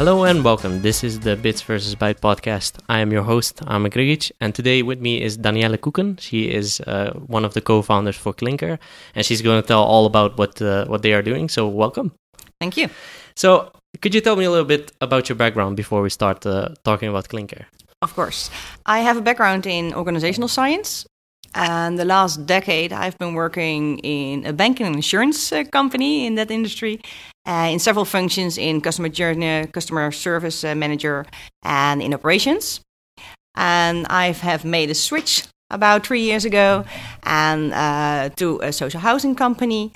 Hello and welcome. This is the Bits versus Byte podcast. I am your host, Ame Grigic, and today with me is Daniëlle Koeken. She is uh, one of the co-founders for qlinker, and she's going to tell all about what uh, what they are doing. So welcome. Thank you. So could you tell me a little bit about your background before we start uh, talking about qlinker? Of course. I have a background in organizational science. And the last decade, I've been working in a banking and insurance uh, company in that industry, in several functions in customer journey, customer service uh, manager, and in operations. And I have made a switch about three years ago, and uh, to a social housing company.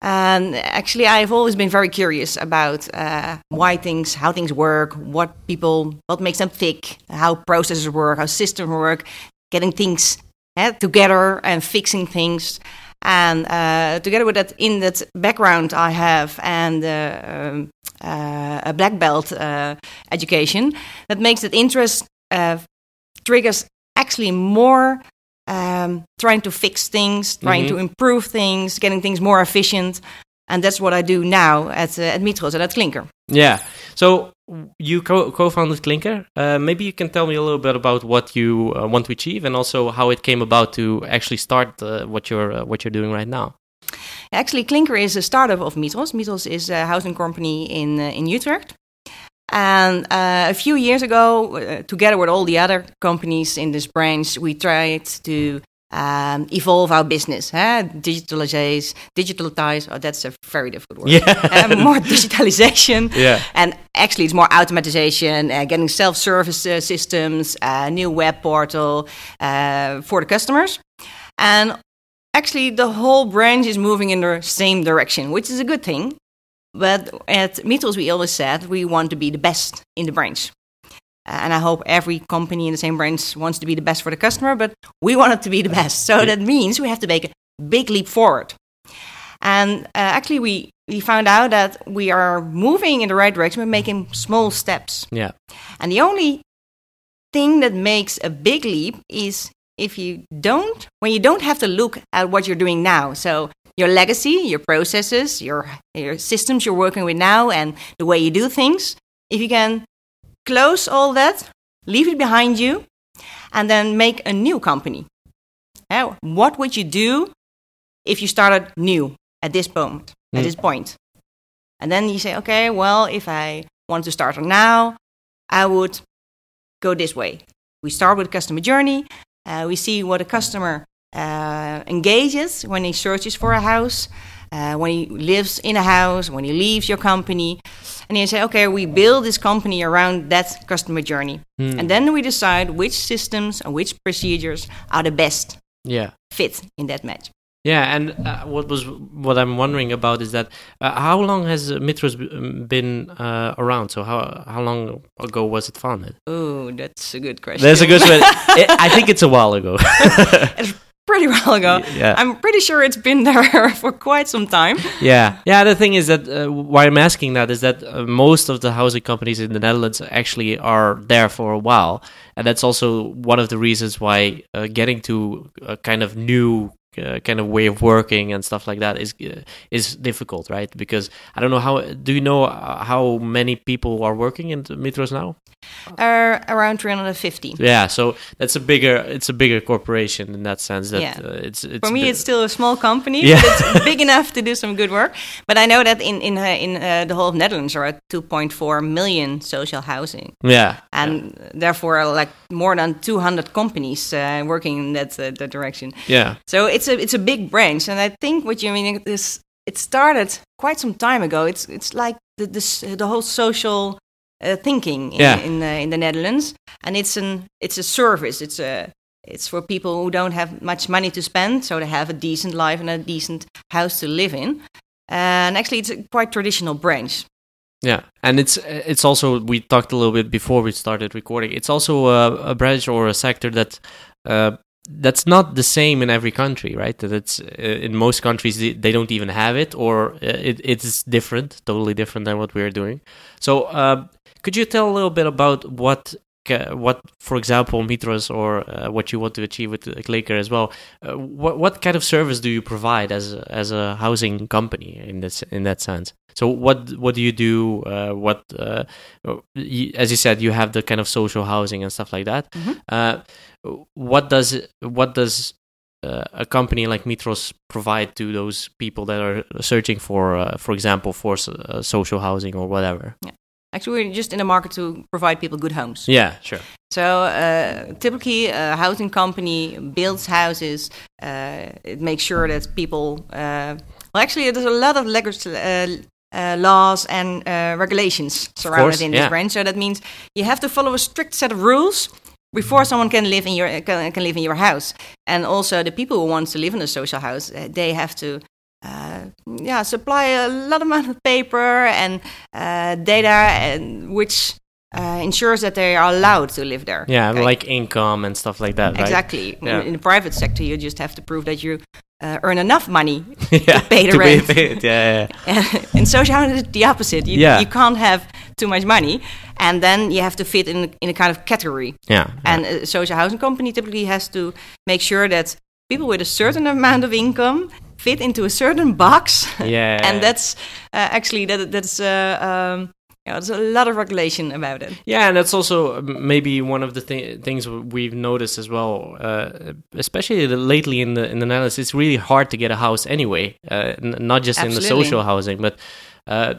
And actually, I've always been very curious about uh, why things, how things work, what people, what makes them tick, how processes work, how systems work, getting things uh, together and fixing things. And uh, together with that, in that background I have and uh, um, uh, a black belt uh, education, that makes that interest uh, triggers actually more um, trying to fix things, trying Mhm. to improve things, getting things more efficient. And that's what I do now at, uh, at Mitros and at qlinker. Yeah. So you co- co-founded qlinker. Uh, maybe you can tell me a little bit about what you uh, want to achieve, and also how it came about to actually start uh, what you're uh, what you're doing right now. Actually, qlinker is a startup of Mitros. Mitros is a housing company in uh, in Utrecht. And uh, a few years ago, uh, together with all the other companies in this branch, we tried to um, evolve our business. Huh? Digitalize, digitalize. Oh, that's a very difficult word. Yeah. Uh, more digitalization. Yeah. And actually, it's more automatization, uh, getting self-service uh, systems, a new web portal uh, for the customers, and actually, the whole branch is moving in the same direction, which is a good thing. But at Mitros, we always said we want to be the best in the branch. And I hope every company in the same branch wants to be the best for the customer, but we want it to be the best. So that means we have to make a big leap forward. And uh, actually, we, we found out that we are moving in the right direction, but making small steps. Yeah. And the only thing that makes a big leap is if you don't, when you don't have to look at what you're doing now. So your legacy, your processes, your, your systems you're working with now, and the way you do things, if you can close all that, leave it behind you, and then make a new company. Yeah, what would you do if you started new at this moment, at Mm. this point? And then you say, okay, well, if I want to start now, I would go this way. We start with customer journey. Uh, we see what a customer uh, engages when he searches for a house, uh, when he lives in a house, when he leaves your company. And you say, okay, we build this company around that customer journey. Hmm. And then we decide which systems and which procedures are the best Yeah. fit in that match. Yeah, and uh, what was what I'm wondering about is that uh, how long has Mitros b- um, been uh, around? So how how long ago was it founded? Oh, that's a good question. That's a good. it, I think it's a while ago. pretty while ago. Yeah. I'm pretty sure it's been there for quite some time. yeah, yeah. The thing is that uh, why I'm asking that is that uh, most of the housing companies in the Netherlands actually are there for a while, and that's also one of the reasons why uh, getting to a kind of new. Uh, kind of way of working and stuff like that is uh, is difficult, right? Because I don't know how. Do you know uh, how many people are working in Mitros now? Uh, around 350. Yeah, so that's a bigger. It's a bigger corporation in that sense. That Yeah. uh, it's, it's For me, it's still a small company, Yeah. but it's big enough to do some good work. But I know that in in uh, in uh, the whole of Netherlands there are 2.4 million social housing, yeah, and therefore like more than 200 companies uh, working in that uh, that direction. yeah, So it's a it's a big branch, and I think what you mean is it started quite some time ago. It's it's like the this, the whole social uh, thinking in Yeah. in, uh, in the Netherlands, and it's an it's a service. It's a it's for people who don't have much money to spend, so they have a decent life and a decent house to live in. And actually, it's a quite traditional branch. yeah, and it's it's also we talked a little bit before we started recording. It's also a, a branch or a sector that. Uh, that's not the same in every country, right? That's uh, in most countries they, don't even have it, or uh, it it is different, totally different than what we are doing. So, uh, could you tell a little bit about what what, for example, Mitros or uh, what you want to achieve with qlinker as well. Uh, what what kind of service do you provide as a, as a housing company in this in that sense? So what what do you do? Uh, what uh, you, as you said, you have the kind of social housing and stuff like that. Mhm. Uh, what does what does uh, a company like Mitros provide to those people that are searching for, uh, for example, for uh, social housing or whatever? Actually, we're just in the market to provide people good homes. Yeah, sure. So uh, typically, a housing company builds houses. Uh, it makes sure that people. Uh, well, actually, there's a lot of legis- uh, uh, laws and uh, regulations surrounded in yeah. this branch. So that means you have to follow a strict set of rules before someone can live in your can, can live in your house. And also, the people who want to live in a social house, uh, they have to. Uh, yeah, supply a lot amount of paper and uh, data, and which uh, ensures that they are allowed to live there. Yeah, Okay. like income and stuff like that, right? Exactly. Yeah. In, the private sector, you just have to prove that you uh, earn enough money. yeah, pay the to rent. paid, yeah, yeah. in social housing, it's the opposite. You, Yeah. you can't have too much money, and then you have to fit in in a kind of category. yeah. And a social housing company typically has to make sure that people with a certain amount of income fit into a certain box. Yeah. and that's uh, actually that that's uh, um, yeah, there's a lot of regulation about it. Yeah, and that's also um, maybe one of the thi- things we've noticed as well, uh, especially the, lately in the in the Netherlands. It's really hard to get a house anyway, uh, n- not just in the social housing, but uh,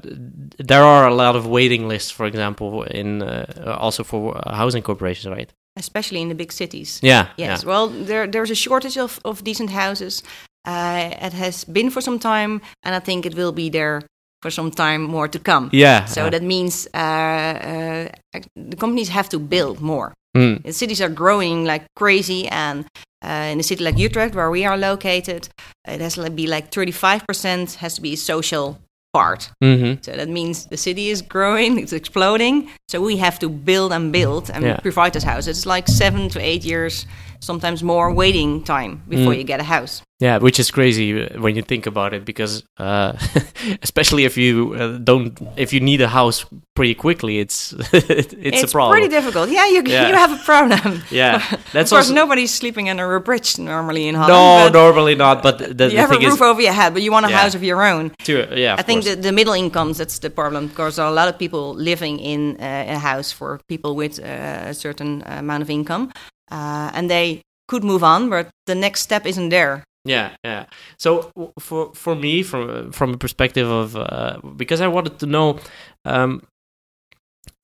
there are a lot of waiting lists, for example, in uh, also for housing corporations, right? Especially in the big cities. Yeah. Yes. Well, there there's a shortage of, of decent houses. Uh, it has been for some time, and I think it will be there for some time more to come. Yeah. So yeah. that means uh, uh, the companies have to build more. Mm. The cities are growing like crazy, and uh, in a city like Utrecht, where we are located, it has to be like 35% has to be social part. hmm So that means the city is growing, it's exploding. So we have to build and build and Yeah. provide those houses. It's like seven to eight years, sometimes more waiting time before Mm. you get a house. Yeah, which is crazy uh, when you think about it, because uh, especially if you uh, don't, if you need a house pretty quickly, it's it's, a problem. It's pretty difficult. Yeah, you, Yeah. you have a problem. Yeah, of that's course, also nobody's sleeping under a bridge normally in Holland. no, normally not. But the, the you have a roof is, over your head, but you want a Yeah. house of your own. too, yeah, of I think the, the middle incomes, that's the problem, because there are a lot of people living in uh, a house for people with uh, a certain amount of income. Uh, and they could move on, but the next step isn't there. Yeah, yeah. So for for me, from from a perspective of uh, because I wanted to know, um,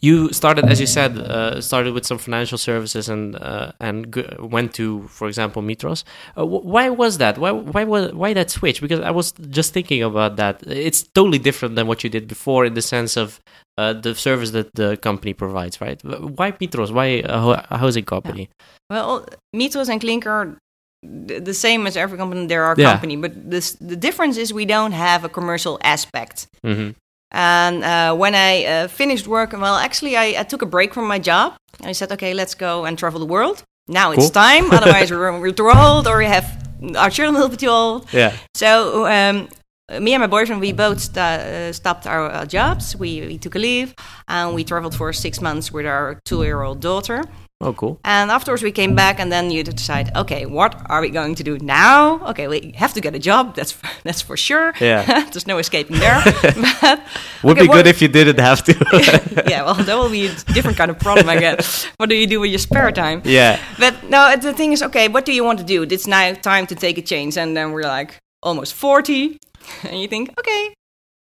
you started as you said, uh, started with some financial services and uh, and g- went to, for example, Mitros. Uh, wh- why was that? Why why was why that switch? Because I was just thinking about that. It's totally different than what you did before in the sense of. Uh, the service that the company provides, right? Why Mitros? Why a, ho- a housing company? Well, Mitros and qlinker, the same as every company, they're our Yeah. company. But this, the difference is we don't have a commercial aspect. hmm And uh, when I uh, finished work, well, actually, I, I took a break from my job. I said, okay, let's go and travel the world. Now it's time. Otherwise, we're, we're too old, or we have our children will be too old. Yeah. So um, me and my boyfriend, we both st- uh, stopped our uh, jobs. We, we took a leave, and we traveled for six months with our two-year-old daughter. Oh, cool. And afterwards, we came back, and then you decide, okay, what are we going to do now? Okay, we have to get a job. That's that's for sure. Yeah. there's no escaping there. but Would okay, be good if you didn't have to. yeah, well, that will be a different kind of problem, I guess. what do you do with your spare time? yeah. But no, the thing is, okay, what do you want to do? It's now time to take a change. And then we're like almost 40. And you think, okay,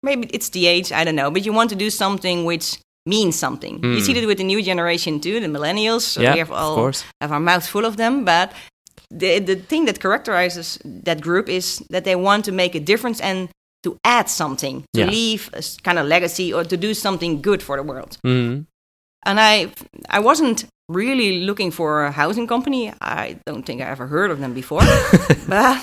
maybe it's the age, I don't know. But you want to do something which means something. You see that with the new generation too, the millennials. So Hmm. Yeah, we have all have our mouth full of them. But the, the thing that characterizes that group is that they want to make a difference and to add something, to Yeah. leave a kind of legacy or to do something good for the world Mhm. and I I wasn't really looking for a housing company. I don't think I ever heard of them before, but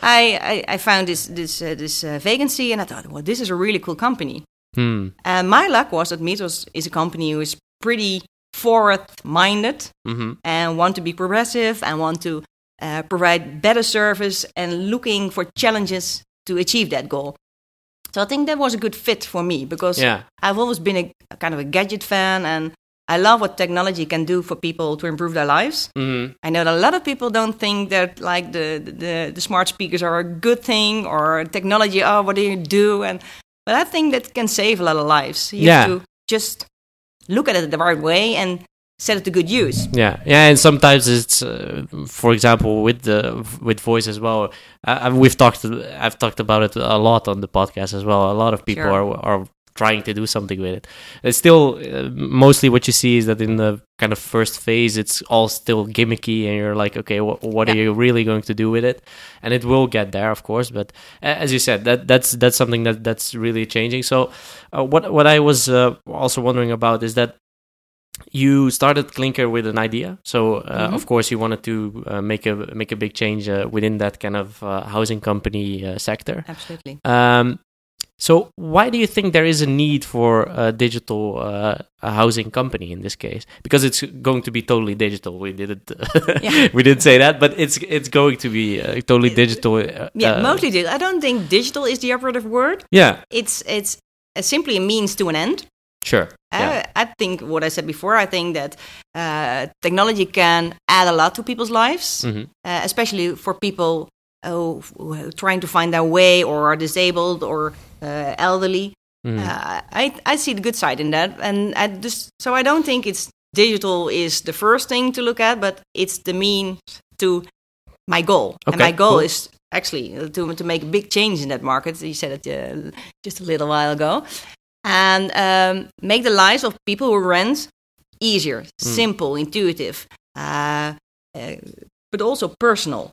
I, I I found this this uh, this uh, vacancy and I thought, well, this is a really cool company. Hmm. And my luck was that Mitros is a company who is pretty forward minded Mhm. and want to be progressive and want to uh, provide better service and looking for challenges to achieve that goal. So I think that was a good fit for me because Yeah. I've always been a, a kind of a gadget fan and I love what technology can do for people to improve their lives. hmm I know that a lot of people don't think that like the the, the smart speakers are a good thing or technology. Oh, what do you do? And but I think that can save a lot of lives. You Yeah. have to just look at it the right way and set it to good use. Yeah, yeah, and sometimes it's, uh, for example, with the with voice as well. Uh, we've talked, I've talked about it a lot on the podcast as well. A lot of people Sure. are are trying to do something with it. It's still uh, mostly what you see is that in the kind of first phase, it's all still gimmicky, and you're like, okay, wh- what are you really going to do with it? And it will get there, of course. But as you said, that that's that's something that that's really changing. So, uh, what what I was uh, also wondering about is that you started qlinker with an idea. So uh, Mhm. of course you wanted to uh, make a make a big change uh, within that kind of uh, housing company uh, sector. Absolutely. Um, so why do you think there is a need for a digital uh, a housing company in this case? Because it's going to be totally digital. We didn't Yeah. we didn't say that, but it's it's going to be uh, totally digital. Uh, Yeah, uh, mostly digital. I don't think digital is the operative word. Yeah, It's it's simply a means to an end. sure. Yeah. I think what I said before. I think that uh, technology can add a lot to people's lives, Mhm. uh, especially for people who trying to find their way or are disabled or uh, elderly. Mhm. Uh, I I see the good side in that, and I just so I don't think it's digital is the first thing to look at, but it's the means to my goal, and my goal cool. is actually to to make a big change in that market. You said it uh, just a little while ago, and um, make the lives of people who rent easier, Hmm. simple, intuitive, uh, uh, but also personal.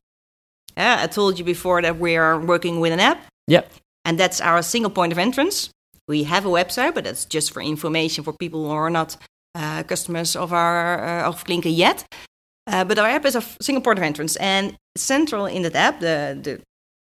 Yeah, I told you before that we are working with an app Yeah. and that's our single point of entrance. We have a website, but that's just for information for people who are not uh, customers of our uh, of qlinker yet. Uh, but our app is a single point of entrance, and central in that app, the the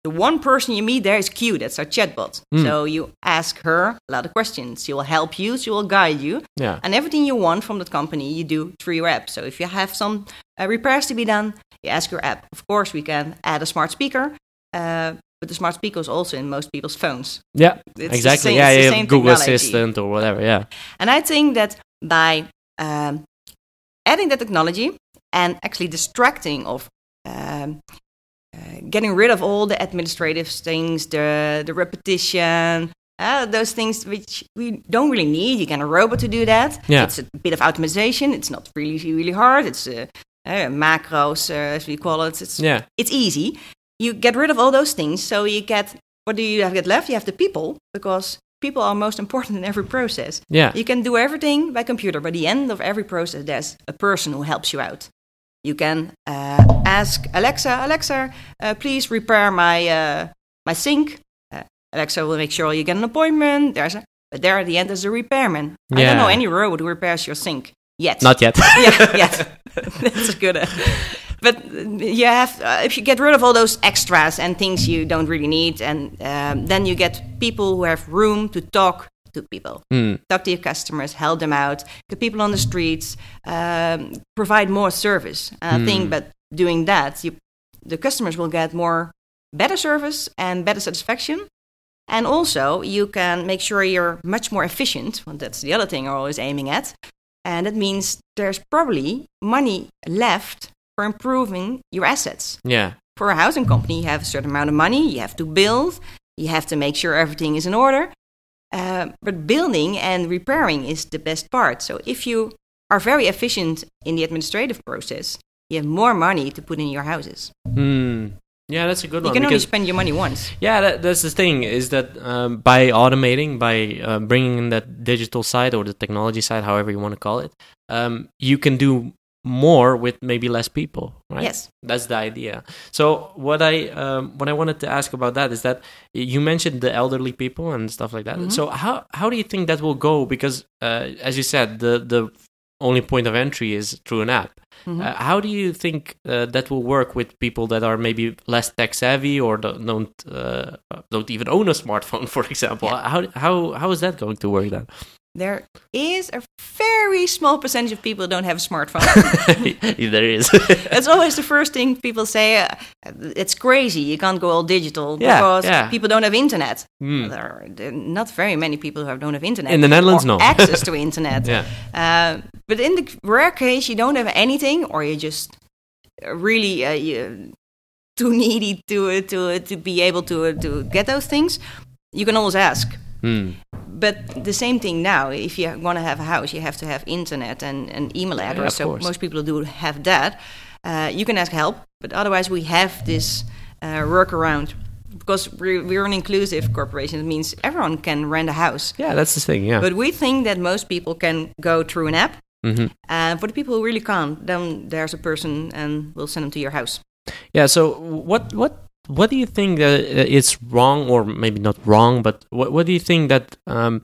the one person you meet there is Q. That's our chatbot. Hmm. So you ask her a lot of questions. She will help you. She will guide you, Yeah. and everything you want from that company, you do through your app. So if you have some uh, repairs to be done, you ask your app. Of course, we can add a smart speaker. Uh, but the smart speaker is also in most people's phones. Yeah. It's exactly. same- yeah. yeah Google technology. Assistant or whatever. Yeah. And I think that by um, adding that technology and actually distracting of um, getting rid of all the administrative things, the the repetition, uh, those things which we don't really need. You can a robot to do that. Yeah. It's a bit of automation. It's not really really hard. It's uh, uh, macros, uh, as we call it. It's Yeah. it's easy. You get rid of all those things, so you get what do you have get left? You have the people because people are most important in every process. Yeah. You can do everything by computer. By the end of every process, there's a person who helps you out. You can uh, ask Alexa, Alexa, uh, please repair my uh, my sink. Uh, Alexa will make sure you get an appointment. There's a, but there at the end there's a repairman. I don't know any robot who repairs your sink yet. Not yet. yeah, yes, that's good. Uh, but you have uh, if you get rid of all those extras and things you don't really need, and um, then you get people who have room to talk to people, Hmm. talk to your customers, help them out, get people on the streets, um, provide more service. And I think that doing that, you, the customers will get more better service and better satisfaction. And also, you can make sure you're much more efficient. Well, that's the other thing we're always aiming at. And that means there's probably money left for improving your assets. Yeah. For a housing company, you have a certain amount of money, you have to build, you have to make sure everything is in order. Uh, but building and repairing is the best part. So if you are very efficient in the administrative process, you have more money to put in your houses. Hmm. Yeah, that's a good You one. can only spend your money once. Yeah, that, that's the thing is that um, by automating, by uh, bringing in that digital side or the technology side, however you want to call it, um, you can do more with maybe less people, right? Yes. that's the idea. So what I um, what I wanted to ask about that is that you mentioned the elderly people and stuff like that. Mhm. So how how do you think that will go? Because uh, as you said, the the only point of entry is through an app. Mhm. Uh, how do you think uh, that will work with people that are maybe less tech savvy or don't don't, uh, don't even own a smartphone, for example? Yeah. How how how is that going to work then? There is a very small percentage of people who don't have a smartphone. there is. That's always the first thing people say. Uh, it's crazy. You can't go all digital Yeah, because yeah. people don't have internet. Hmm. There, are, there are not very many people who don't have internet. In the Netherlands, no. access to internet. yeah. Uh, but in the rare case you don't have anything, or you just really uh, you, too needy to uh, to uh, to be able to uh, to get those things, you can always ask. Hmm. But the same thing now. If you want to have a house, you have to have internet and an email address. of so course. most people do have that. Uh, you can ask help, but otherwise we have this uh, workaround because we're, we're an inclusive corporation. It means everyone can rent a house. Yeah, that's the thing. Yeah. But we think that most people can go through an app. hmm And for the people who really can't, then there's a person and we'll send them to your house. Yeah. So what what what do you think that uh, is wrong, or maybe not wrong, but what what do you think that um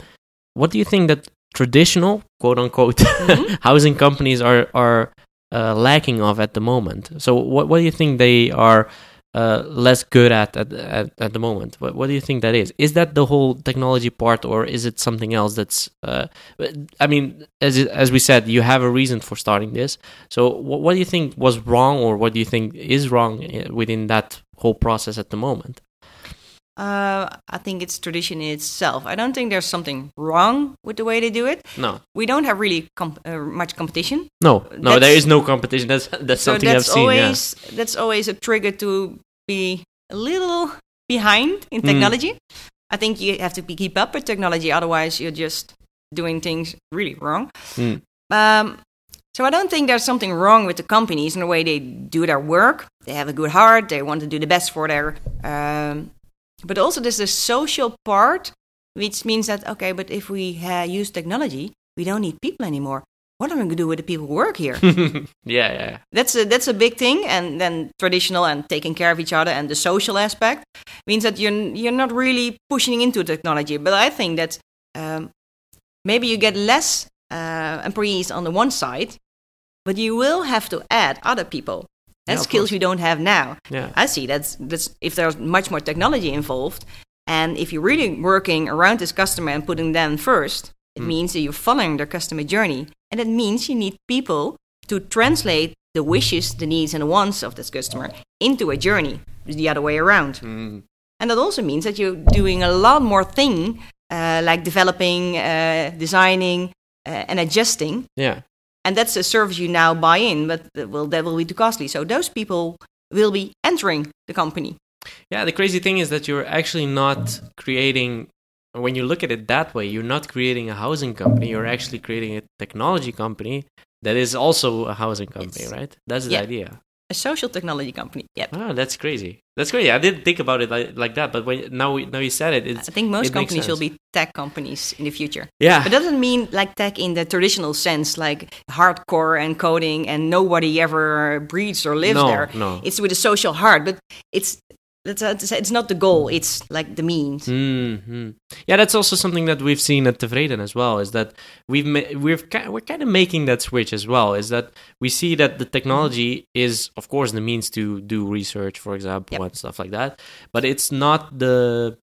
what do you think that traditional quote unquote Mhm. housing companies are are uh, lacking of at the moment? So what what do you think they are uh, less good at at, at at the moment? What what do you think that is? Is that the whole technology part, or is it something else that's? Uh, I mean, as as we said, you have a reason for starting this. So what what do you think was wrong, or what do you think is wrong uh, within that whole process at the moment? Uh, I think it's tradition in itself. I don't think there's something wrong with the way they do it. No, We don't have really comp- uh, much competition. no, no. there That's- is no competition. That's that's so something that's I've seen. yeah. always that's always a trigger to be a little behind in Mm. technology. I think you have to be, keep up with technology, otherwise you're just doing things really wrong. Mm. Um, so I don't think there's something wrong with the companies in the way they do their work. They have a good heart. They want to do the best for their. Um, but also there's the social part, which means that okay, but if we uh, use technology, we don't need people anymore. What am I going to do with the people who work here? yeah, yeah. that's a that's a big thing and then traditional and taking care of each other and the social aspect means that you're you're not really pushing into technology but i think that um, maybe you get less uh, employees on the one side but you will have to add other people and of skills you don't have now Yeah. i see that's that's if there's much more technology involved and if you're really working around this customer and putting them first it Mm. means that you're following their customer journey and it means you need people to translate the wishes the needs and the wants of this customer into a journey the other way around Mm. and that also means that you're doing a lot more thing uh, like developing uh, designing uh, and adjusting Yeah. and that's a service you now buy in but well, that will be too costly so those people will be entering the company Yeah, the crazy thing is that you're actually not creating. When you look at it that way, you're not creating a housing company. You're actually creating a technology company that is also a housing company, Yes. right? That's the Yeah. idea. a social technology company yep Ah, that's crazy. That's crazy. I didn't think about it like, like that, but when now we, now you said it, it's I think most companies will be tech companies in the future. yeah, But that doesn't mean like tech in the traditional sense, like hardcore and coding and nobody ever breathes or lives No, there. no. It's with a social heart, but it's that's it's not the goal. It's like the means. hmm Yeah, that's also something that we've seen at Tevreden as well. Is that we've ma- we've ki- we're kind of making that switch as well. Is that we see that the technology is, of course, the means to do research, for example, Yep. and stuff like that. But it's not the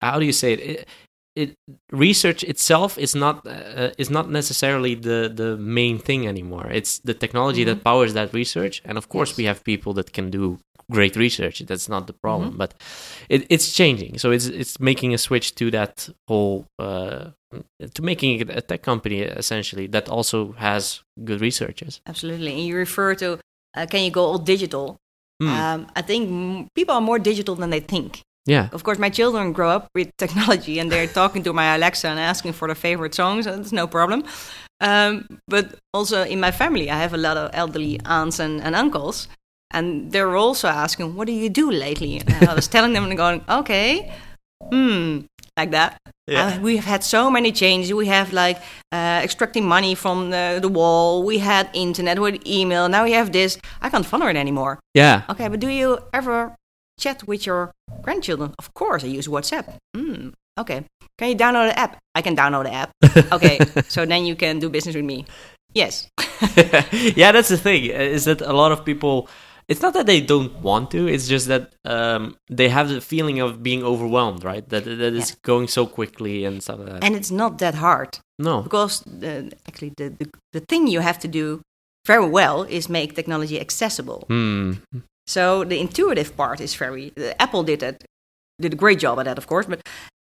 how do you say it? it it research itself is not uh, is not necessarily the the main thing anymore. It's the technology that powers that research, and of course Yes. we have people that can do great research. That's not the problem, but it, it's changing. So it's it's making a switch to that whole uh, to making it a tech company essentially that also has good researchers. Absolutely. And you refer to uh, can you go all digital? Hmm. Um, I think m- people are more digital than they think. yeah, Of course, my children grow up with technology and they're talking to my Alexa and asking for their favorite songs. and That's no problem. Um, but also in my family, I have a lot of elderly aunts and, and uncles. And they're also asking, What do you do lately? And I was telling them and going, Okay, hmm, like that. Yeah. Uh, we have had so many changes. We have like uh, extracting money from the, the wall. We had internet, with email. Now we have this. I can't follow it anymore. yeah, Okay, but do you ever chat with your grandchildren? Of course, I use WhatsApp. Mm, okay. Can you download the app? I can download the app. Okay, so then you can do business with me. Yes. yeah. That's the thing is that a lot of people. It's not that they don't want to. It's just that um, they have the feeling of being overwhelmed, right? That that it's going so quickly and stuff like that. And it's not that hard no, because the, actually the, the the thing you have to do very well is make technology accessible. Hmm. So the intuitive part is very. Apple did that, did a great job at that, of course. But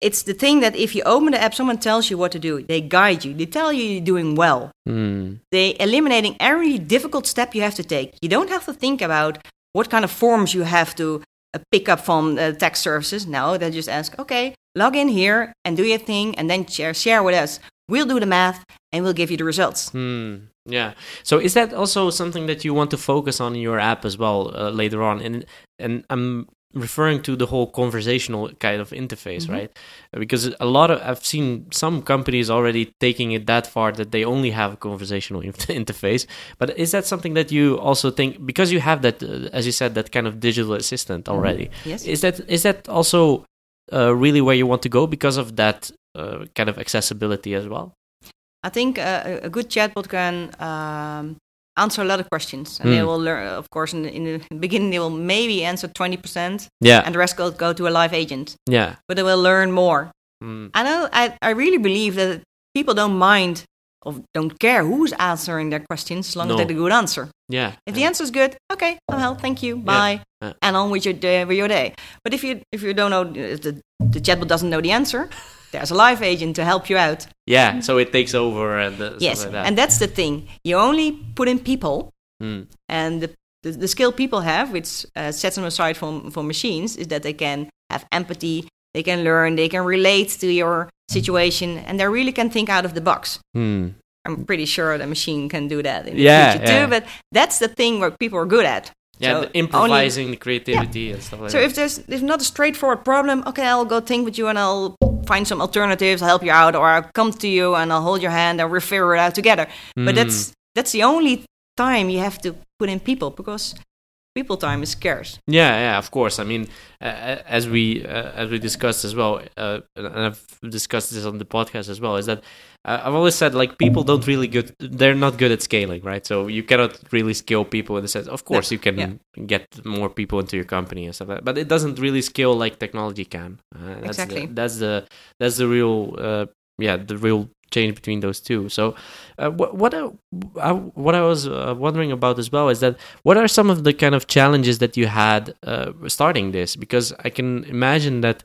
it's the thing that if you open the app, someone tells you what to do. They guide you. They tell you you're doing well. Hmm. They eliminating every difficult step you have to take. You don't have to think about what kind of forms you have to uh, pick up from the tax services. No, they just ask, okay, log in here and do your thing, and then share share with us. We'll do the math and we'll give you the results. Hmm. Yeah. So is that also something that you want to focus on in your app as well uh, later on? And and I'm referring to the whole conversational kind of interface, Mhm. right? Because a lot of I've seen some companies already taking it that far that they only have a conversational interface. But is that something that you also think because you have that, uh, as you said, that kind of digital assistant already? Yes. Is that is that also uh, really where you want to go because of that uh, kind of accessibility as well? I think uh, a- a good chatbot can um, answer a lot of questions, and they Mm. will learn. Of course, in the, in the beginning, they will maybe answer twenty percent, Yeah. and the rest go go to a live agent. yeah. But they will learn more. Mm. I know. I, I really believe that people don't mind or don't care who's answering their questions as long No. as they get a good answer. Yeah. If the answer is good, okay, help. Thank you. Bye. Yeah. And on with your day, with your day. But if you if you don't know if the the chatbot doesn't know the answer, there's a live agent to help you out. Yeah, so it takes over and uh, stuff yes, like that. and that's the thing. You only put in people, Mm. and the the, the skill people have, which uh, sets them aside from from machines, is that they can have empathy, they can learn, they can relate to your situation, and they really can think out of the box. Hmm. I'm pretty sure the machine can do that in the Yeah, future yeah. too. But that's the thing where people are good at. Yeah, So the improvising, the creativity and stuff like So that. So if there's if not a straightforward problem, okay, I'll go think with you and I'll find some alternatives, I'll help you out, or I'll come to you and I'll hold your hand and we'll figure it out together. But Mm. that's that's the only time you have to put in people because people time is scarce. Yeah, yeah, of course. I mean, uh, as we uh, as we discussed as well, uh, and I've discussed this on the podcast as well, is that uh, I've always said like people don't really good, they're not good at scaling, right? So you cannot really scale people in the sense. Of course, you can yeah. get more people into your company and stuff, like that, but it doesn't really scale like technology can. Uh, that's Exactly. The, that's the that's the real uh, yeah the real change between those two. So uh, what what I, I, what I was uh, wondering about as well is that what are some of the kind of challenges that you had uh, starting this? Because I can imagine that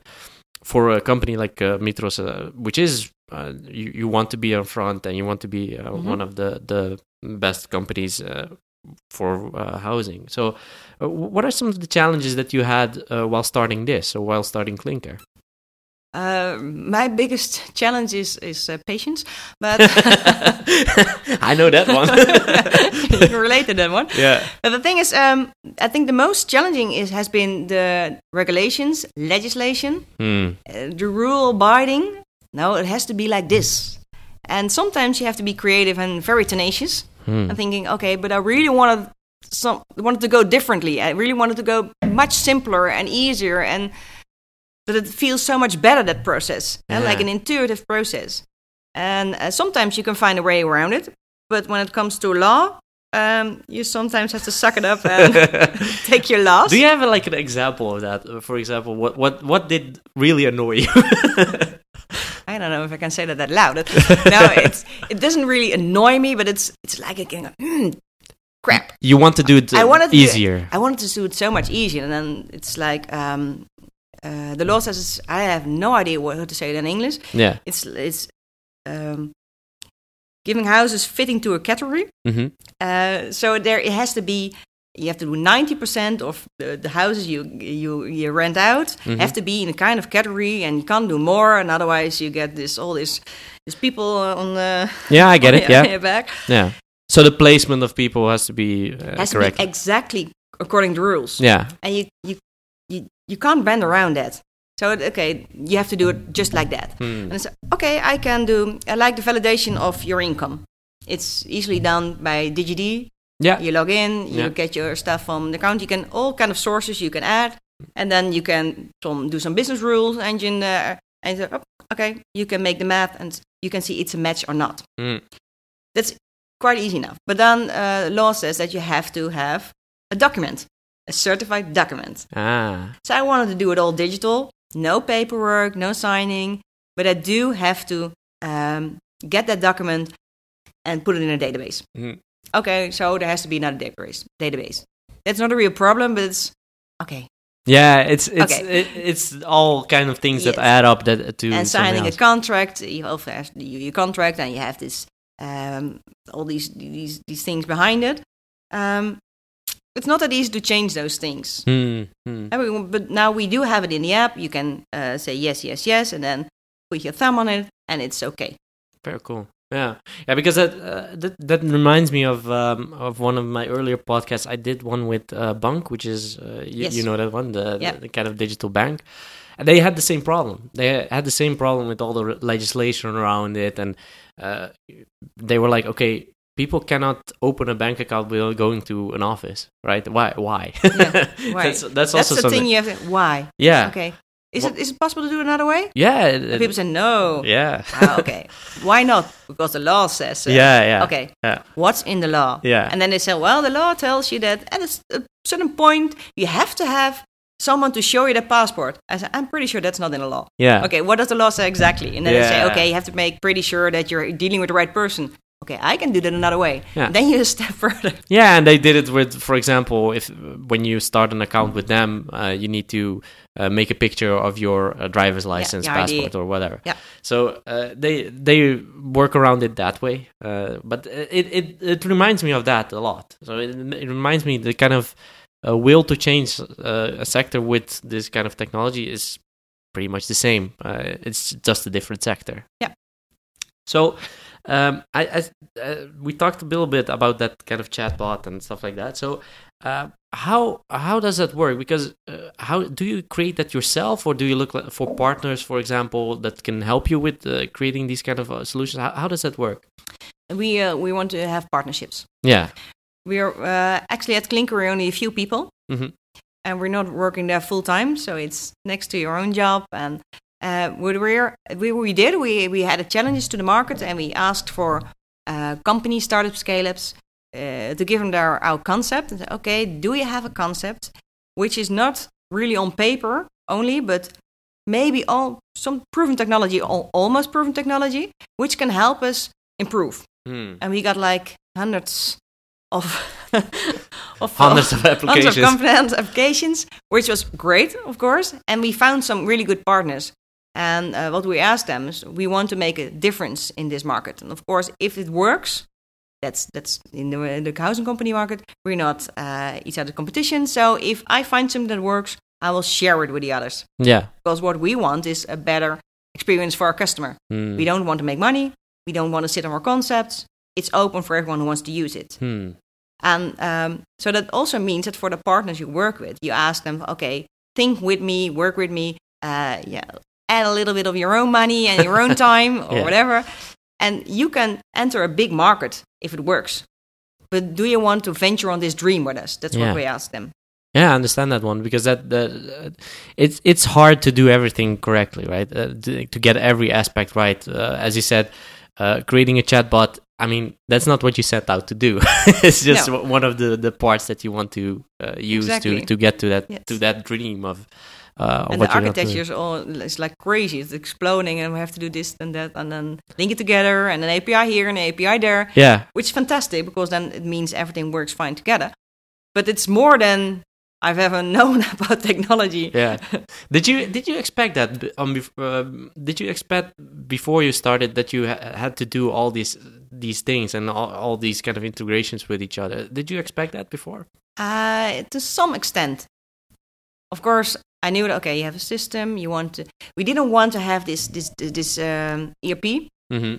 for a company like uh, Mitros, uh, which is uh, you, you want to be on front and you want to be uh, Mhm. one of the the best companies uh, for uh, housing. So, uh, what are some of the challenges that you had uh, while starting this or while starting qlinker? Uh, my biggest challenge is is uh, patience, but I know that one. you can relate to that one. yeah. But the thing is, um, I think the most challenging is has been the regulations, legislation, Hmm. uh, the rule abiding. No, it has to be like this. And sometimes you have to be creative and very tenacious. Hmm. and thinking, okay, but I really wanted some wanted to go differently. I really wanted to go much simpler and easier, and that it feels so much better that process, and like an intuitive process. And uh, sometimes you can find a way around it, but when it comes to law, um, you sometimes have to suck it up and take your loss. Do you have like an example of that? For example, what what what did really annoy you? I don't know if I can say that that loud. no, it's it doesn't really annoy me, but it's it's like a kind of, mm, crap. you want to do it I wanted to do- easier. I wanted to do it so much easier, and then it's like um, uh, the law says it's, I have no idea what how to say it in English. yeah. It's it's um, giving houses fitting to a category. hmm Uh, so there it has to be. You have to do ninety percent of the, the houses you you you rent out Mhm. have to be in a kind of category, and you can't do more, and otherwise you get this all this these people on the Yeah, I get it. Yeah, back yeah. So the placement of people has to be uh, has correct. to be exactly according to rules. yeah. and you you you, you can't bend around that. So okay, you have to do it just like that. Hmm. And it's okay. I can do. I like the validation of your income. It's easily done by DigiD. Yeah. You log in, you Yeah. get your stuff from the account. You can all kind of sources you can add, and then you can some, do some business rules engine there. And you say, oh, okay, you can make the math, and you can see it's a match or not. Hmm. That's quite easy enough. But then uh, law says that you have to have a document a certified document. Ah. So I wanted to do it all digital, no paperwork, no signing, but I do have to um, get that document and put it in a database. Mhm. Okay, so there has to be another database. Database. That's not a real problem, but it's okay. Yeah, it's it's Okay. it, it's all kind of things that add up that to and something signing a contract, you also have you, your contract, and you have this um, all these these these things behind it. Um, it's not that easy to change those things. Hmm, hmm. Everyone, but now we do have it in the app. You can uh, say yes, yes, yes, and then put your thumb on it, and it's okay. Very cool. Yeah, yeah, because that uh, that that reminds me of um, of one of my earlier podcasts. I did one with uh, bunq, which is uh, you, Yes. you know that one, the, Yeah. the, the kind of digital bank. And they had the same problem. They had the same problem with all the legislation around it, and uh, they were like, okay, people cannot open a bank account without going to an office, right? Why? Why? Yeah, why? that's that's That's also the something. thing you have. To, why? yeah, Okay. Is Well- it is it possible to do it another way? yeah, it- it- people say no. yeah, Ah, okay. Why not? Because the law says so. yeah, yeah. Okay. Yeah. What's in the law? Yeah. And then they say, well, the law tells you that at a certain point you have to have someone to show you the passport. I said, I'm pretty sure that's not in the law. Yeah. Okay, what does the law say exactly? And then they say, okay, you have to make pretty sure that you're dealing with the right person. Okay, I can do that another way. Yeah. Then you step further. Yeah, and they did it with, for example, if when you start an account with them, uh, you need to uh, make a picture of your uh, driver's license, ID. passport, or whatever. Yeah. So uh, they they work around it that way. Uh, but it, it it reminds me of that a lot. So it, it reminds me the kind of uh, will to change uh, a sector with this kind of technology is pretty much the same. Uh, it's just a different sector. Yeah. So um, I, I uh, we talked a little bit about that kind of chatbot and stuff like that. So uh, how how does that work? Because uh, how do you create that yourself, or do you look for partners, for example, that can help you with uh, creating these kind of uh, solutions? How, how does that work? We, uh, we want to have partnerships. Yeah. We are uh, actually at qlinker, we're only a few people. Mhm. And we're not working there full time, so it's next to your own job. And uh, we're, we, we did, we, we had a challenges to the market and we asked for uh, company startup scale ups uh, to give them their, our concept and say, okay, do you have a concept which is not really on paper only, but maybe all some proven technology, al- almost proven technology, which can help us improve? Hmm. and we got like hundreds of of Hundreds of of applications. component applications, which was great, of course. And we found some really good partners. And uh, what we ask them is, we want to make a difference in this market. And of course, if it works, that's that's in the, in the housing company market. We're not uh, each other competition. So if I find something that works, I will share it with the others. Yeah. Because what we want is a better experience for our customer. Hmm. We don't want to make money. We don't want to sit on our concepts. It's open for everyone who wants to use it. Hmm. And um, so that also means that for the partners you work with, you ask them, okay, think with me, work with me, uh, yeah, add a little bit of your own money and your own time or Yeah. whatever. And you can enter a big market if it works. But do you want to venture on this dream with us? That's Yeah. what we ask them. Yeah, I understand that one because that that uh, it's it's hard to do everything correctly, right? Uh, to, to get every aspect right. Uh, as you said, uh, creating a chatbot. I mean, that's not what you set out to do. it's just No. one of the, the parts that you want to uh, use Exactly. to, to get to that Yes. to that dream of. Uh, and the architecture is all it's like crazy. It's exploding, and we have to do this and that, and then link it together, and an API here and an API there. Yeah, which is fantastic because then it means everything works fine together. But it's more than I've ever known about technology. yeah. did you did you expect that? Um, um, did you expect before you started that you ha- had to do all these these things and all, all these kind of integrations with each other? Did you expect that before? Uh, to some extent, of course, I knew that. Okay, you have a system. You want to. We didn't want to have this this this um, ERP. Mm-hmm.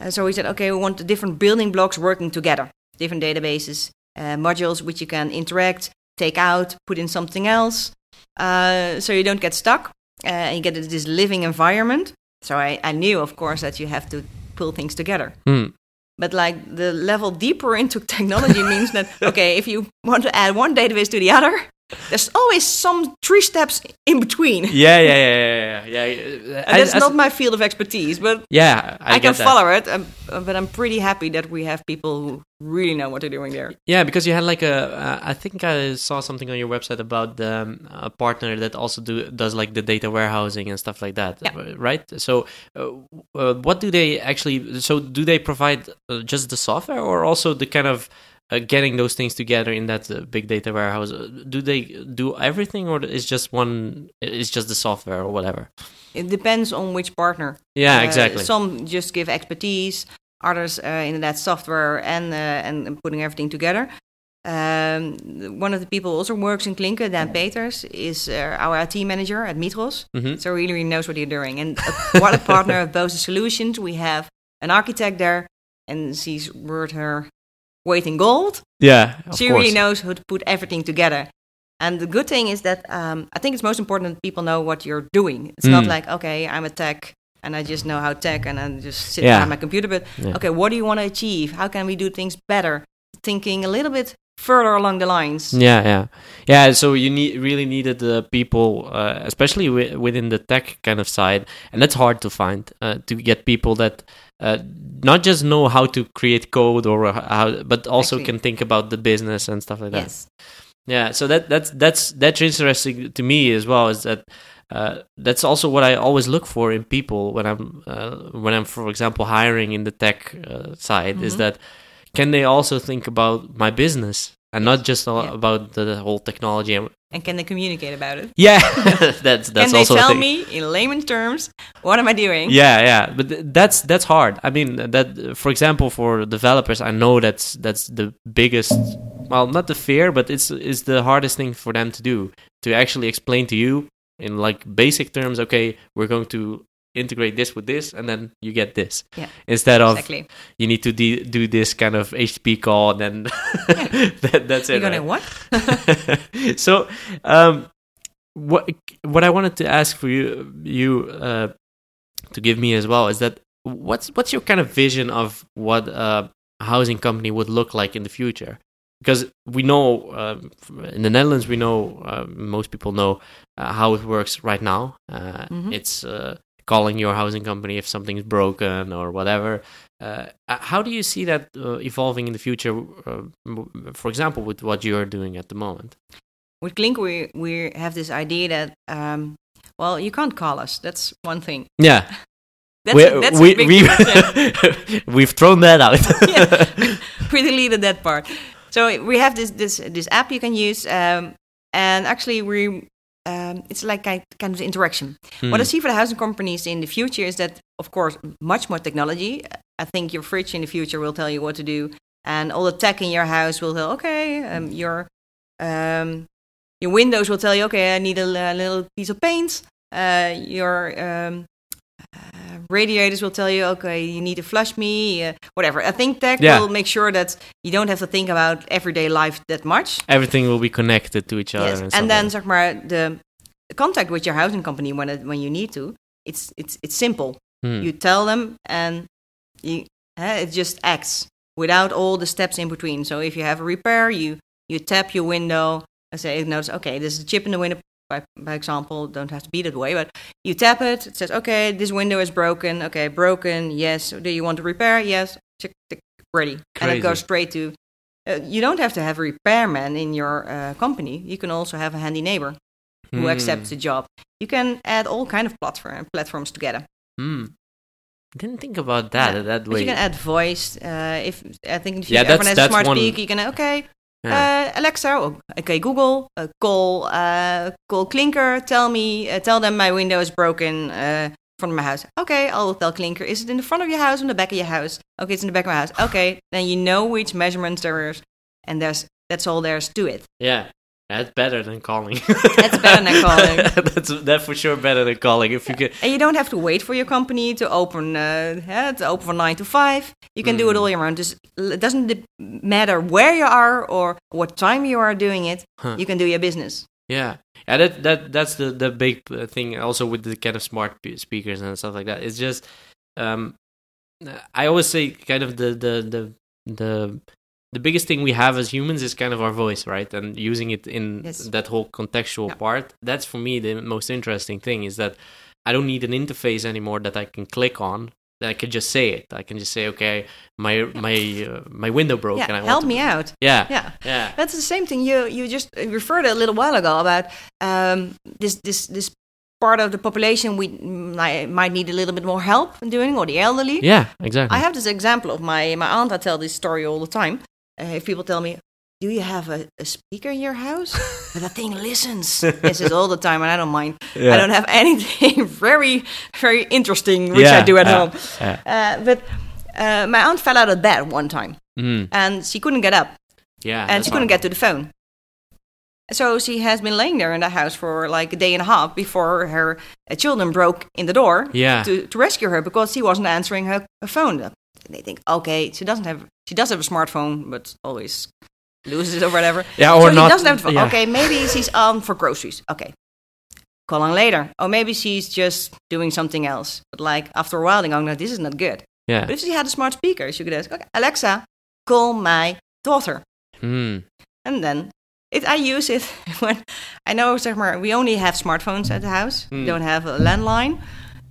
Uh, so we said, okay, we want the different building blocks working together, different databases, uh, modules which you can interact, take out, put in something else, uh, so you don't get stuck uh, and you get this living environment. So I, I knew, of course, that you have to pull things together. Hmm. But like the level deeper into technology means that okay, if you want to add one database to the other, there's always some three steps in between. Yeah, yeah, yeah, yeah, yeah. yeah. And that's not my field of expertise, but yeah, I, I can that. follow it. Um, uh, but I'm pretty happy that we have people who really know what they're doing there. Yeah, because you had like a, uh, I think I saw something on your website about um, a partner that also do does like the data warehousing and stuff like that, Yeah. right? So, uh, uh, what do they actually? So, do they provide just the software, or also the kind of uh, getting those things together in that uh, big data warehouse? Uh, Do they do everything, or is just one? Is just the software or whatever? It depends on which partner. Yeah, Uh, exactly. Some just give expertise, others uh, that software and, uh, and putting everything together. Um, one of the people also works in qlinker, Dan Peters, is uh, our IT manager at Mitros. Mhm. So he really knows what he's doing. And uh, what a partner of both the solutions. We have an architect there, and she's worth her weight in gold. Yeah, she course. really knows how to put everything together. And the good thing is that um, I think it's most important that people know what you're doing. It's not Mm. like, okay, I'm a tech and I just know how tech and I just sit Yeah. behind my computer. But Yeah. okay, what do you want to achieve? How can we do things better? Thinking a little bit further along the lines. Yeah, yeah, yeah. So you need really needed the people, uh, especially wi- within the tech kind of side, and that's hard to find. Uh, to get people that uh, not just know how to create code or how, but also Exactly. can think about the business and stuff like that. Yes. Yeah, so that that's that's that's interesting to me as well. Is that uh, that's also what I always look for in people when I'm uh, when I'm, for example, hiring in the tech uh, side. Is Mhm. that can they also think about my business and not just Yeah. about the whole technology? And- can they communicate about it? Yeah, that's that's can they also a tell thing. me in layman terms what am I doing? Yeah, yeah, but th- that's that's hard. I mean, that for example, for developers, I know that's that's the biggest. Well, not the fear, but it's it's the hardest thing for them to do to actually explain to you in like basic terms. Okay, we're going to integrate this with this, and then you get this. Yeah, Instead of Exactly. you need to de- do this kind of HTTP call, and then that, that's You're it. gonna right? what? so um what what i wanted to ask for you you uh to give me as well is that what's what's your kind of vision of what a housing company would look like in the future because we know um, in the netherlands we know uh, most people know uh, how it works right now uh, Mhm. it's uh, calling your housing company if something's broken or whatever uh, uh, how do you see that uh, evolving in the future uh, for example with what you're doing at the moment With Klink, we, we have this idea that, um, well, you can't call us. That's one thing. Yeah, That's, we, a, that's we, a big we, difference. we've thrown that out. Yeah. we deleted that part. So we have this this this app you can use, um, and actually we um, it's like kind kind of interaction. Hmm. What I see for the housing companies in the future is that, of course, much more technology. I think your fridge in the future will tell you what to do, and all the tech in your house will tell, okay, um, your um, your windows will tell you, okay, I need a little piece of paint. Uh, your um, radiators will tell you, okay, you need to flush me, uh, whatever. I think tech Yeah. will make sure that you don't have to think about everyday life that much. Everything will be connected to each other. Yes. And, And then, zeg maar, the, contact with your housing company when it, when you need to, it's it's it's simple. Hmm. You tell them, and you uh, it just acts without all the steps in between. So if you have a repair, you you tap your window and say, it notice, okay, there's a chip in the window. By, by example, don't have to be that way, but you tap it. It says, okay, this window is broken. Okay, broken. Yes. Do you want to repair? Yes. Tick, tick, ready. And it goes straight to. Uh, you don't have to have a repairman in your uh, company. You can also have a handy neighbor who Hmm. accepts the job. You can add all kind of platform platforms together. Hmm. Didn't think about that Yeah. that But you can add voice. Uh, if I think if future Yeah, everyone has a smart one- speaker, you can okay, Uh, Alexa, or, okay, Google, uh, call uh, call Clinker. Tell me, uh, tell them my window is broken. Uh, front of my house. Okay, I'll tell Clinker. Is it in the front of your house or in the back of your house? Okay, it's in the back of my house. Okay, then you know which measurements there is, and there's that's all there's to it. yeah. That's better than calling. That's better than calling. that's that's for sure better than calling. If you can, And you don't have to wait for your company to open uh, yeah, to open from nine to five. You can do it Mm. all year round. Just it doesn't matter where you are or what time you are doing it. Huh. You can do your business. Yeah, yeah. That that that's the the big uh, thing. Also with the kind of smart speakers and stuff like that. It's just, um, I always say kind of the the the the the biggest thing we have as humans is kind of our voice, right? And using it in Yes. that whole contextual Yeah. part. That's for me the most interesting thing is that I don't need an interface anymore that I can click on. That I can just say it. I can just say, okay, my my uh, my window broke, and I yeah, want help me out. Yeah, Yeah. yeah, That's the same thing you you just referred a little while ago about um, this this this part of the population we might, might need a little bit more help in doing, or the elderly. yeah, exactly. I have this example of my my aunt. I tell this story all the time. Uh, if people tell me, "Do you have a, a speaker in your house?" but the thing listens. This is all the time, and I don't mind. Yeah. I don't have anything very very interesting which Yeah, I do at home. yeah. Uh, but uh, my aunt fell out of bed one time, Mm, and she couldn't get up yeah, and she couldn't hard. get to the phone. So she has been laying there in the house for like a day and a half before her uh, children broke in the door Yeah. to, to rescue her because she wasn't answering her phone. And they think, okay, she doesn't have, she does have a smartphone, but always loses it or whatever. Yeah, or so not- She doesn't have yeah. Okay, maybe she's on for groceries. Okay. Call on later. Or maybe she's just doing something else. But like after a while, they go, no, this is not good. Yeah. But if she had a smart speaker, she could ask, okay, Alexa, call my daughter. Mm, And then it, I use it when I know, zeg maar, we only have smartphones at the house. We Hmm. don't have a landline.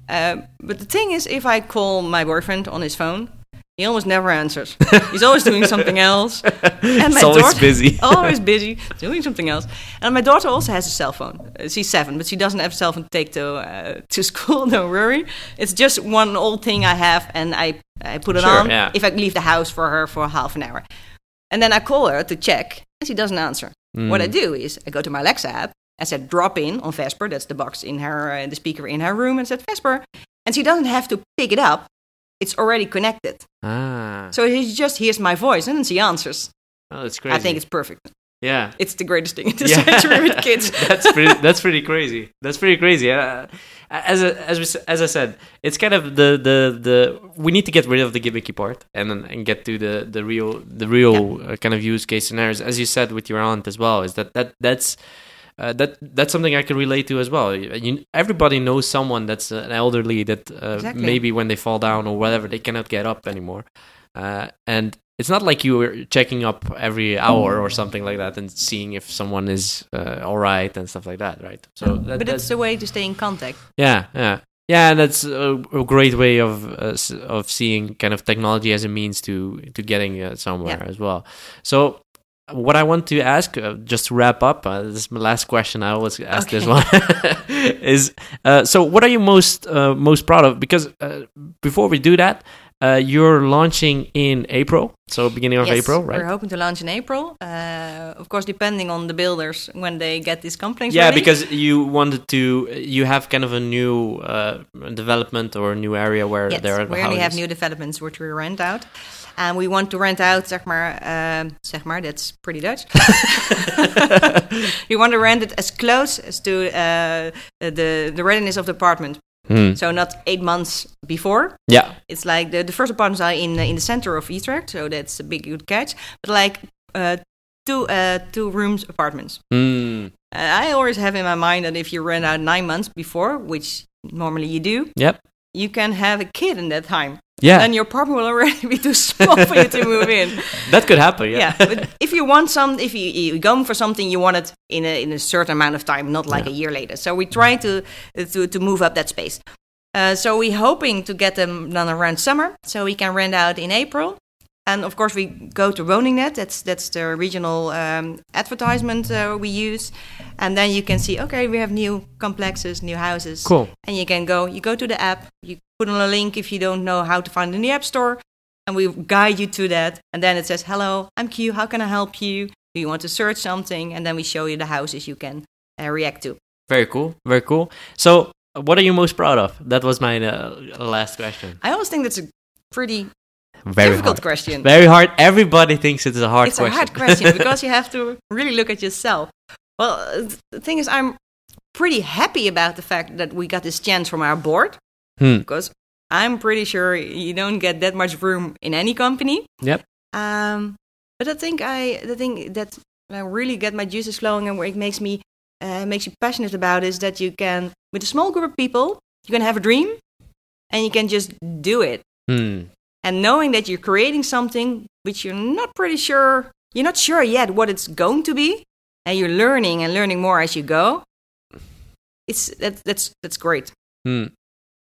Uh, but the thing is, if I call my boyfriend on his phone, he almost never answers. He's always doing something else. And It's always busy. always busy doing something else. And my daughter also has a cell phone. Uh, she's seven, but she doesn't have a cell phone to take to uh, to school. Don't worry. It's just one old thing I have, and I I put it Sure, on yeah. if I leave the house for her for half an hour. And then I call her to check, and she doesn't answer. What I Mm. do is I go to my Alexa app. I said drop in on Vesper. That's the box in her, uh, the speaker in her room, and said Vesper, and she doesn't have to pick it up. It's already connected, Ah, so he just hears my voice, and then she answers. oh, that's crazy. I think it's perfect. yeah. It's the greatest thing in this Yeah. century with kids. that's pretty. That's pretty crazy. That's pretty crazy. Uh, as a, as we, as I said, it's kind of the the the we need to get rid of the gimmicky part and and get to the the real the real uh, kind of use case scenarios. As you said with your aunt as well, is that that that's. Uh, that that's something I can relate to as well. You, everybody knows someone that's an elderly that uh, Exactly. maybe when they fall down or whatever they cannot get up anymore, uh, and it's not like you were checking up every hour or something like that and seeing if someone is uh, all right and stuff like that, right? So that, but it's a way to stay in contact. yeah, yeah, yeah, and that's a, a great way of uh, s- of seeing kind of technology as a means to to getting uh, somewhere Yeah. as well. So. What I want to ask, uh, just to wrap up, uh, this is my last question. I always ask this one. is uh, so, what are you most uh, most proud of? Because uh, before we do that, uh, you're launching in April, so beginning of yes, April, right? We're hoping to launch in April. Uh, of course, depending on the builders when they get these complaints. Yeah, ready. because you wanted to, you have kind of a new uh, development or a new area where yes, there are we only have new developments which we rent out. And we want to rent out, zeg maar, um, zeg maar, that's pretty Dutch. we want to rent it as close as to uh, the, the readiness of the apartment. Hmm. So not eight months before. Yeah, It's like the, the first apartments are in in the center of Utrecht, so that's a big good catch. But like uh, two uh, two rooms apartments. Hmm. Uh, I always have in my mind that if you rent out nine months before, which normally you do, Yep. you can have a kid in that time. Yeah, Then your apartment will already be too small for you to move in. that could happen. Yeah. Yeah, but if you want some, if you you go for something, you want it in a in a certain amount of time, not like a year later. So we try to to to move up that space. Uh, so we're hoping to get them done around summer, so we can rent out in April. And of course, we go to WoningNet. That's that's the regional um, advertisement uh, we use, and then you can see, okay, we have new complexes, new houses, cool. and you can go. You go to the app. You put on a link if you don't know how to find in the app store, and we guide you to that. And then it says, "Hello, I'm Q. How can I help you? Do you want to search something?" And then we show you the houses you can uh, react to. Very cool. Very cool. So, what are you most proud of? That was my uh, last question. I always think that's a pretty Very difficult hard. question. Very hard. Everybody thinks it's a hard it's question. It's a hard question because you have to really look at yourself. Well, the thing is, I'm pretty happy about the fact that we got this chance from our board Hmm. because I'm pretty sure you don't get that much room in any company. Yep. Um, but I think I the thing that I really get my juices flowing and where it makes me uh, makes you passionate about is that you can with a small group of people you can have a dream and you can just do it Hmm. And knowing that you're creating something which you're not pretty sure, you're not sure yet what it's going to be, and you're learning and learning more as you go. It's that, that's that's great. Hmm.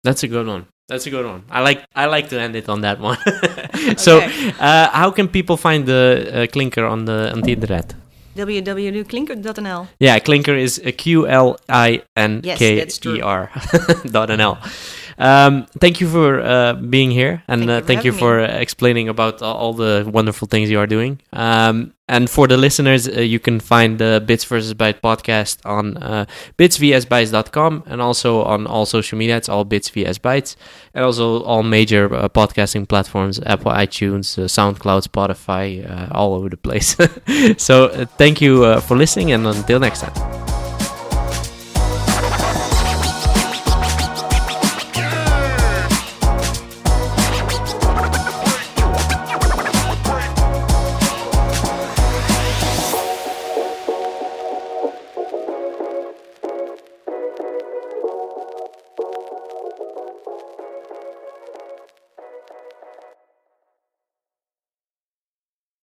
That's a good one. That's a good one. I like I like to end it on that one. so, Okay. uh, how can people find the uh, qlinker on the on the internet? www.qlinker.nl. Yeah, qlinker is a Q L I N K. E R dot N L. Um, thank you for uh, being here, and Thank uh, you for thank you for uh, explaining about all, the wonderful things you are doing. Um, and for the listeners, uh, you can find the Bits versus Bytes podcast on uh, bitsvsbytes.com and also on all social media. It's all Bits vs Bytes, and also all major uh, podcasting platforms: Apple, iTunes, uh, SoundCloud, Spotify, uh, all over the place. so, uh, thank you uh, for listening, and until next time.